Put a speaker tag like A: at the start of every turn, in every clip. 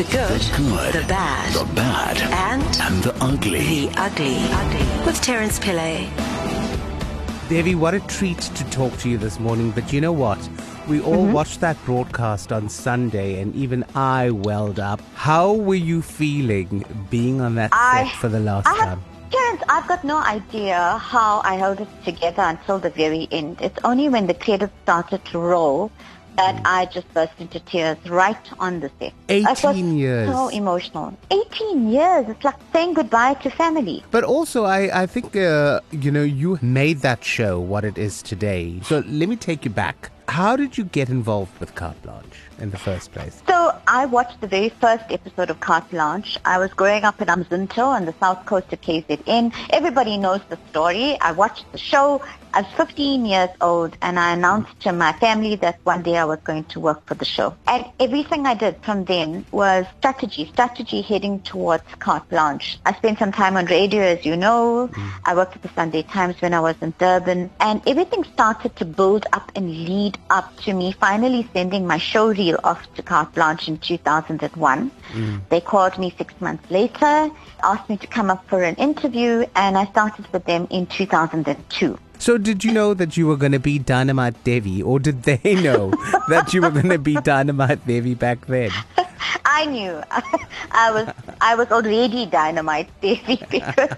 A: The good,
B: The good,
A: the bad,
B: the bad,
A: and
B: and the ugly.
A: the ugly. With Terence Pillay.
C: Devi, what a treat to talk to you this morning. But you know what? We all
D: Mm-hmm.
C: watched that broadcast on Sunday, and even I welled up. How were you feeling being on that
D: I-
C: set for the last
D: I have,
C: time?
D: Terence, I've got no idea how I held it together until the very end. It's only when the credits started to roll that. I just burst into tears right on the set. It was
C: 18 years.
D: So emotional. 18 years. It's like saying goodbye to family.
C: But also, I, I think, uh, you know, you made that show what it is today. So let me take you back. How did you get involved with Carte Blanche in the first place?
D: So I watched the very first episode of Carte Blanche. I was growing up in Umzinto on the south coast of KZN. Everybody knows the story. I watched the show. I was 15 years old and I announced to my family that one day I was going to work for the show. And everything I did from then was strategy, strategy heading towards Carte Blanche. I spent some time on radio, as you know. Mm. I worked at the Sunday Times when I was in Durban. And everything started to build up and lead up to me finally sending my show reel off to Carte Blanche in 2001. Mm. They called me six months later, asked me to come up for an interview, and I started with them in 2002.
C: So did you know that you were going to be Dynamite Devi, or did they know that you were going to be Dynamite Devi back then?
D: I knew I was I was already dynamite Devi because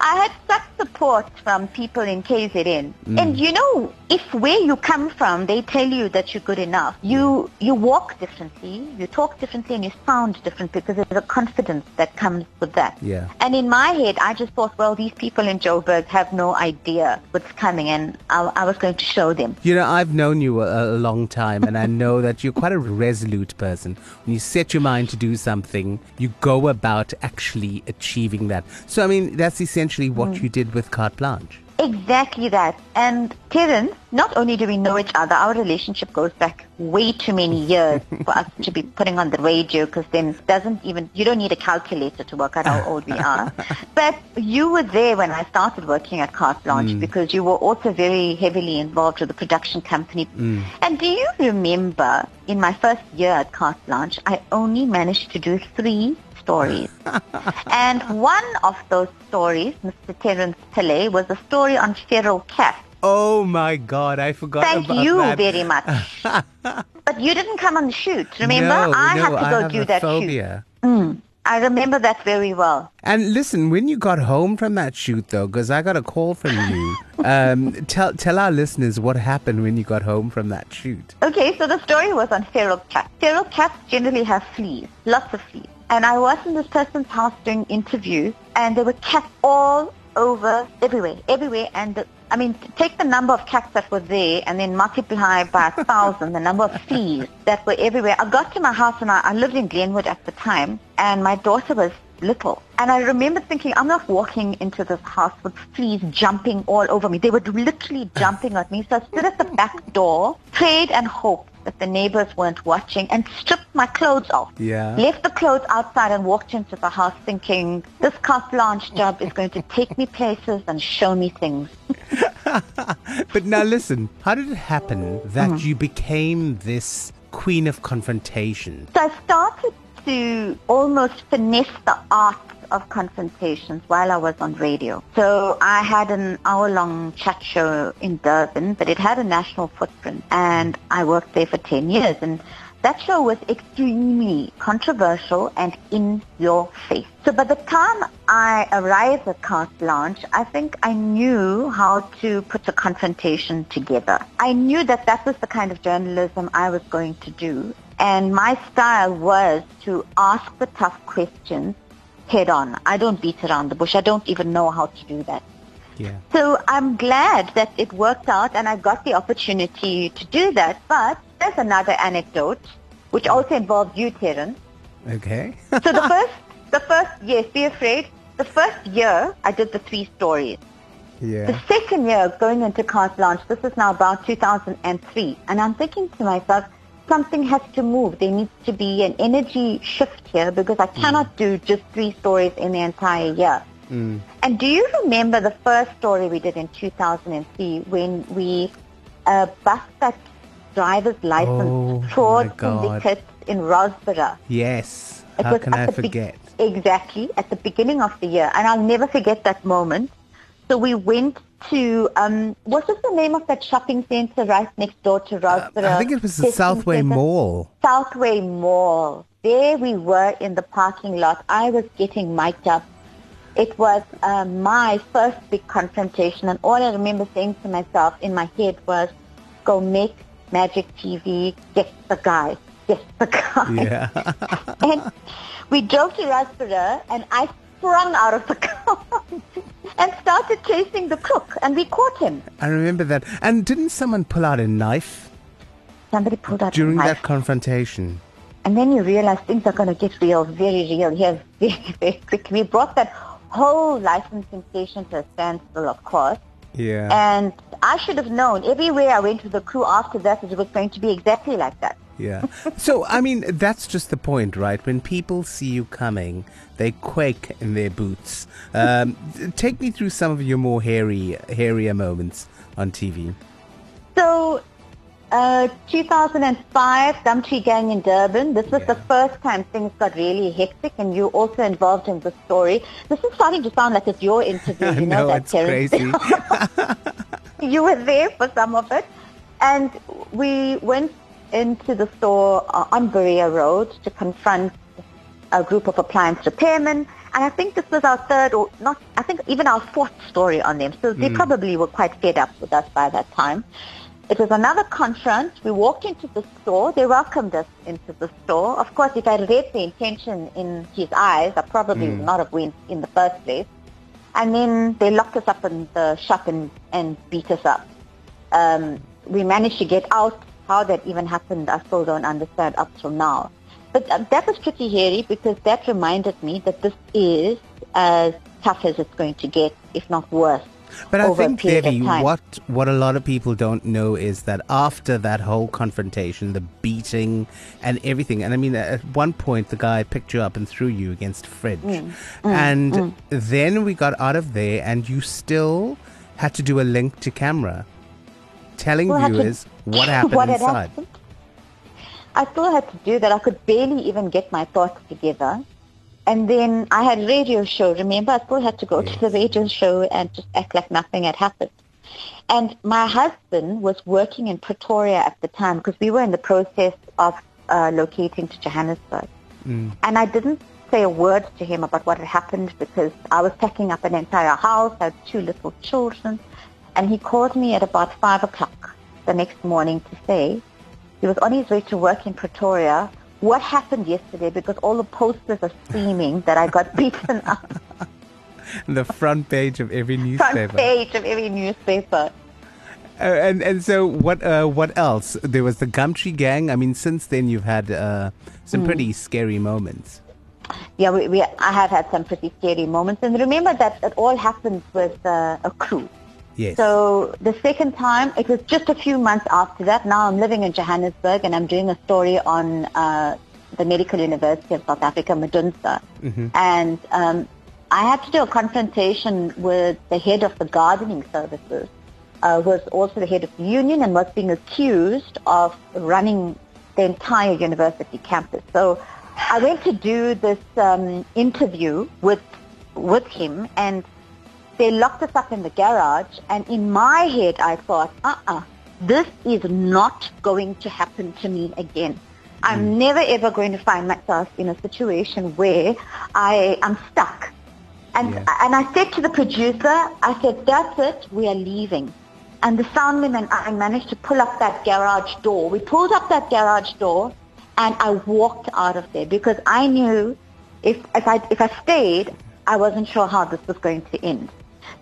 D: I had such support from people in KZN. Mm. And you know, if where you come from they tell you that you're good enough, you mm. you walk differently, you talk differently and you sound different because there's a confidence that comes with that.
C: Yeah.
D: And in my head I just thought, well these people in Joburg have no idea what's coming and I, I was going to show them.
C: You know, I've known you a, a long time, and I know that you're quite a resolute person. When you set your mind to do something, you go about actually achieving that. So, I mean, that's essentially what mm. you did with Carte Blanche.
D: Exactly that. And Terence, not only do we know each other, our relationship goes back way too many years for us to be putting on the radio because then doesn't even, you don't need a calculator to work out how old we are. But you were there when I started working at Carte Blanche mm. because you were also very heavily involved with the production company. Mm. And do you remember in my first year at Carte Blanche, I only managed to do three stories. and one of those stories, Mr. Terence Pillay, was a story on feral cats.
C: Oh my God, I forgot
D: Thank you
C: that.
D: very much. but you didn't come on the shoot, remember?
C: No,
D: I
C: no,
D: had to
C: I
D: go
C: have
D: do
C: a
D: that
C: phobia.
D: shoot. I remember that very well.
C: And listen, when you got home from that shoot, though, because I got a call from you, um, tell tell our listeners what happened when you got home from that shoot.
D: Okay, so the story was on feral cats. Feral cats generally have fleas, lots of fleas. And I was in this person's house doing interviews, and there were cats all over, everywhere, everywhere. And I mean, take the number of cats that were there, and then multiply by a thousand the number of fleas that were everywhere. I got to my house, and I, I lived in Glenwood at the time, and my daughter was little. And I remember thinking, I'm not walking into this house with fleas jumping all over me. They were literally jumping at me. So I stood at the back door, prayed and hoped that the neighbors weren't watching and stripped my clothes off.
C: Yeah.
D: Left the clothes outside and walked into the house thinking, this carte blanche job is going to take me places and show me things.
C: But now listen, how did it happen that
D: Mm.
C: you became this queen of confrontation?
D: So I started to almost finesse the art of confrontations while I was on radio. So I had an hour-long chat show in Durban, but it had a national footprint, and I worked there for 10 years. And that show was extremely controversial and in your face. So by the time I arrived at Carte Blanche, I think I knew how to put a confrontation together. I knew that that was the kind of journalism I was going to do. And my style was to ask the tough questions head on. I don't beat around the bush. I don't even know how to do that.
C: Yeah.
D: So I'm glad that it worked out and I got the opportunity to do that. But there's another anecdote which mm. also involves you, Terence.
C: Okay.
D: So the first, the first, yes, be afraid. The first year I did the three stories.
C: Yeah.
D: The second year going into carte blanche, this is now about 2003, and I'm thinking to myself, something has to move. There needs to be an energy shift here because I cannot do just three stories in the entire year. And do you remember the first story we did in 2003 when we uh, bust that driver's license
C: Oh,
D: fraud syndicate in Rossburgh?
C: Yes.
D: It
C: How can I
D: the be-
C: forget?
D: exactly at the beginning of the year, and I'll never forget that moment. So we went to um, what was the name of that shopping center right next door to Rossburgh?
C: Uh, I think it was the Southway
D: Centre?
C: Mall.
D: Southway Mall. There we were in the parking lot. I was getting mic'd up. It was uh, my first big confrontation, and all I remember saying to myself in my head was, "Go make Magic TV. Get the guy. Get the guy."
C: Yeah.
D: and we drove to Rossburgh, and I sprung out of the car and started chasing the crook, and we caught him.
C: I remember that. And didn't someone pull out a knife
D: Somebody pulled out a knife.
C: during
D: knife.
C: that confrontation?
D: And then you realize things are going to get real, very real here, very, very quick. We brought that whole licensing station to a standstill, of course.
C: Yeah.
D: And I should have known everywhere I went with the crew after that it was going to be exactly like that.
C: Yeah. So, I mean, that's just the point, right? When people see you coming, they quake in their boots. Um, take me through some of your more hairy, hairier moments on TV.
D: So, uh, 2005, Gumtree Gang in Durban. This was the first time things got really hectic, and you also involved in the story. This is starting to sound like it's your interview. You know,
C: know,
D: that,
C: it's
D: Terence?
C: crazy.
D: you were there for some of it. And we went into the store uh, on Berea Road to confront a group of appliance repairmen. And I think this was our third or not, I think even our fourth story on them. So they probably were quite fed up with us by that time. It was another confront. We walked into the store. They welcomed us into the store. Of course, if I read the intention in his eyes, I probably would not have went in the first place. And then they locked us up in the shop and, and beat us up. Um, we managed to get out. How that even happened, I still don't understand up till now. But uh, that was pretty hairy because that reminded me that this is as tough as it's going to get, if not worse.
C: But I think,
D: Devi,
C: what what a lot of people don't know is that after that whole confrontation, the beating and everything, and I mean, at one point the guy picked you up and threw you against fridge,
D: Mm,
C: and then we got out of there, and you still had to do a link to camera, telling
D: Well, I to-
C: viewers what happened
D: what had
C: inside.
D: happened. I still had to do that. I could barely even get my thoughts together. And then I had a radio show. Remember, I still had to go to the radio show and just act like nothing had happened. And my husband was working in Pretoria at the time because we were in the process of uh, locating to Johannesburg. And I didn't say a word to him about what had happened because I was packing up an entire house. I had two little children. And he called me at about 5 o'clock the next morning to say he was on his way to work in Pretoria. What happened yesterday? Because all the posters are screaming that I got beaten up.
C: the front page of every newspaper.
D: Front page of every newspaper.
C: Uh, and and so what uh, what else? There was the Gumtree gang. I mean, since then you've had uh, some pretty scary moments.
D: Yeah, we, we, I have had some pretty scary moments. And remember that it all happened with uh, a crew.
C: Yes.
D: So the second time, it was just a few months after that. Now I'm living in Johannesburg and I'm doing a story on uh, the Medical University of South Africa, Medunsa. And um, I had to do a confrontation with the head of the gardening services, uh, who was also the head of the union and was being accused of running the entire university campus. So I went to do this um, interview with with him and they locked us up in the garage and in my head I thought, uh-uh, this is not going to happen to me again. I'm hmm. never ever going to find myself in a situation where I am stuck. And,
C: Yeah.
D: and I said to the producer, I said, that's it, we are leaving. And the soundman and I managed to pull up that garage door. We pulled up that garage door and I walked out of there because I knew if, if, I, if I stayed, I wasn't sure how this was going to end.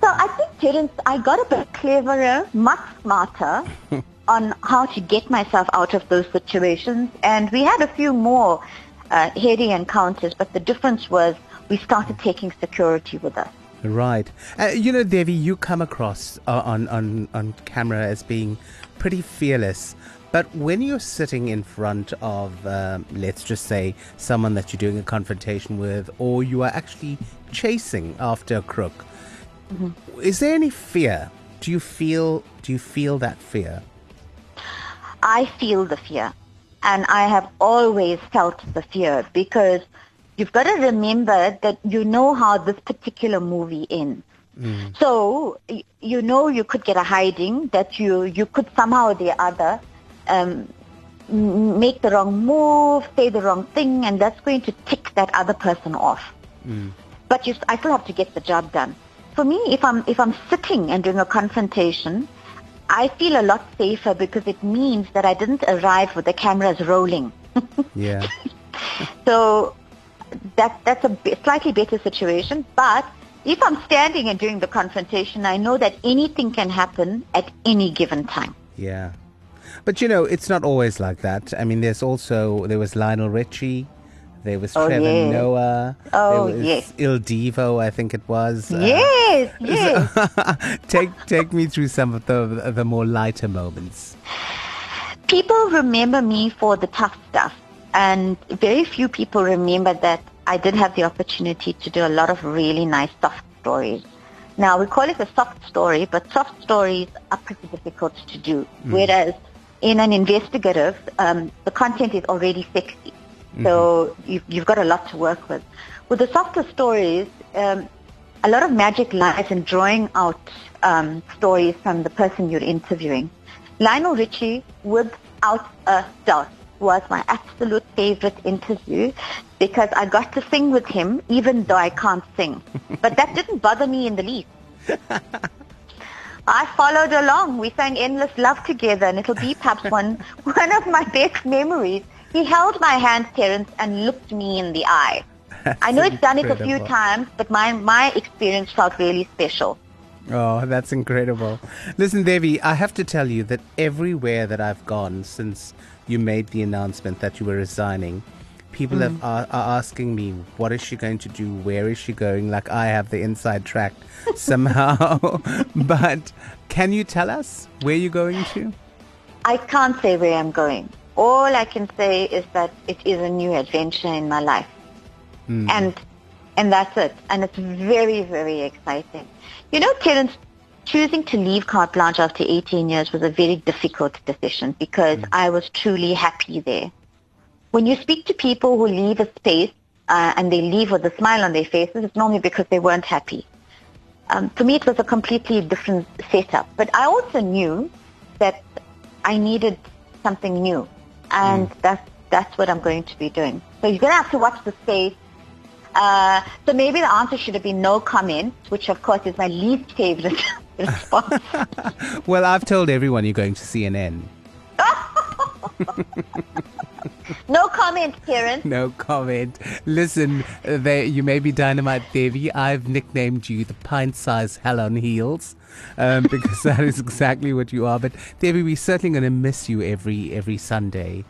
D: So I think, Terence, I got a bit cleverer, much smarter on how to get myself out of those situations. And we had a few more uh, heady encounters, but the difference was we started taking security with us.
C: Right. Uh, you know, Devi, you come across uh, on, on, on camera as being pretty fearless. But when you're sitting in front of, um, let's just say, someone that you're doing a confrontation with, or you are actually chasing after a crook, Mm-hmm. is there any fear? Do you feel? Do you feel that fear?
D: I feel the fear. And I have always felt the fear because you've got to remember that you know how this particular movie ends. Mm. So you know you could get a hiding that you you could somehow or the other um, make the wrong move, say the wrong thing, and that's going to tick that other person off. Mm. But you, I still have to get the job done. For me, if I'm if I'm sitting and doing a confrontation, I feel a lot safer because it means that I didn't arrive with the cameras rolling.
C: Yeah.
D: So that that's a slightly better situation. But if I'm standing and doing the confrontation, I know that anything can happen at any given time.
C: Yeah. But you know, it's not always like that. I mean, there's also, there was Lionel Richie. There was
D: Oh,
C: Trevor
D: yeah.
C: Noah.
D: Oh, yes.
C: Il Divo, I think it was. Uh,
D: yes, yes.
C: take take me through some of the the more lighter moments.
D: people remember me for the tough stuff, and very few people remember that I did have the opportunity to do a lot of really nice soft stories. Now we call it a soft story, but soft stories are pretty difficult to do. Whereas in an investigative, um, the content is already sexy, so you've, you've got a lot to work with. With the softer stories, um, a lot of magic lies in drawing out um, stories from the person you're interviewing. Lionel Richie, without a doubt, was my absolute favorite interview because I got to sing with him even though I can't sing. But that didn't bother me in the least. I followed along. We sang Endless Love together and it'll be perhaps one, one of my best memories. He held my hand, Terence, and looked me in the eye. I know it's done it a few times, but my, my experience felt really special.
C: Oh, that's incredible. Listen, Devi, I have to tell you that everywhere that I've gone since you made the announcement that you were resigning, people have, mm. are, are asking me, what is she going to do? Where is she going? Like I have the inside track somehow. but can you tell us where you're going to?
D: I can't say where I'm going. All I can say is that it is a new adventure in my life. And and that's it. And it's very, very exciting. You know, Terence, choosing to leave Carte Blanche after 18 years was a very difficult decision because I was truly happy there. When you speak to people who leave a space uh, and they leave with a smile on their faces, it's normally because they weren't happy. Um, for me, it was a completely different setup. But I also knew that I needed something new, and that's that's what I'm going to be doing. So you're going to have to watch the space. Uh, so maybe the answer should have been no comment, which of course is my least favorite response.
C: Well, I've told everyone you're going to CNN.
D: no comment, Terence.
C: No comment. Listen, there you may be Dynamite Devi. I've nicknamed you the pint-sized hell on heels um, because that is exactly what you are. But Devi, we're certainly going to miss you every every Sunday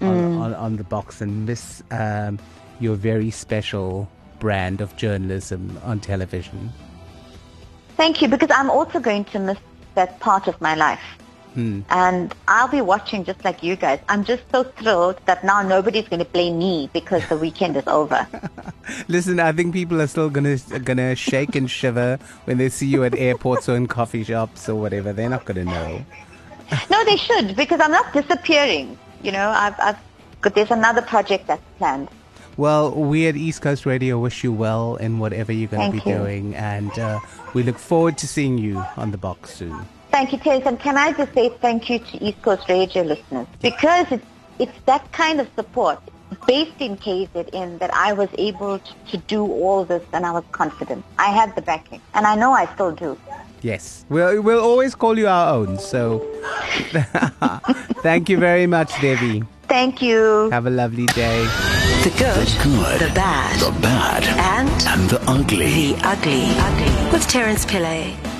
C: on, on, on the box and miss um, your very special brand of journalism on television.
D: Thank you, because I'm also going to miss that part of my life. And I'll be watching just like you guys. I'm just so thrilled that now nobody's going to blame me because the weekend is over.
C: Listen, I think people are still gonna gonna shake and shiver when they see you at airports or in coffee shops or whatever. They're not gonna know.
D: no, they should because I'm not disappearing. You know, I've, I've got, there's another project that's planned.
C: Well, we at East Coast Radio wish you well in whatever you're going to be
D: you.
C: doing, and uh, we look forward to seeing you on the box soon.
D: Thank you, Terence. And can I just say thank you to East Coast Radio listeners because it's, it's that kind of support based in KZN that I was able to, to do all this and I was confident. I had the backing and I know I still do.
C: Yes, we'll we'll always call you our own. So, thank you very much, Devi.
D: Thank you.
C: Have a lovely day.
A: The good,
B: good,
A: the bad,
B: the bad,
A: and
B: and the ugly.
A: the ugly. With Terence Pillay.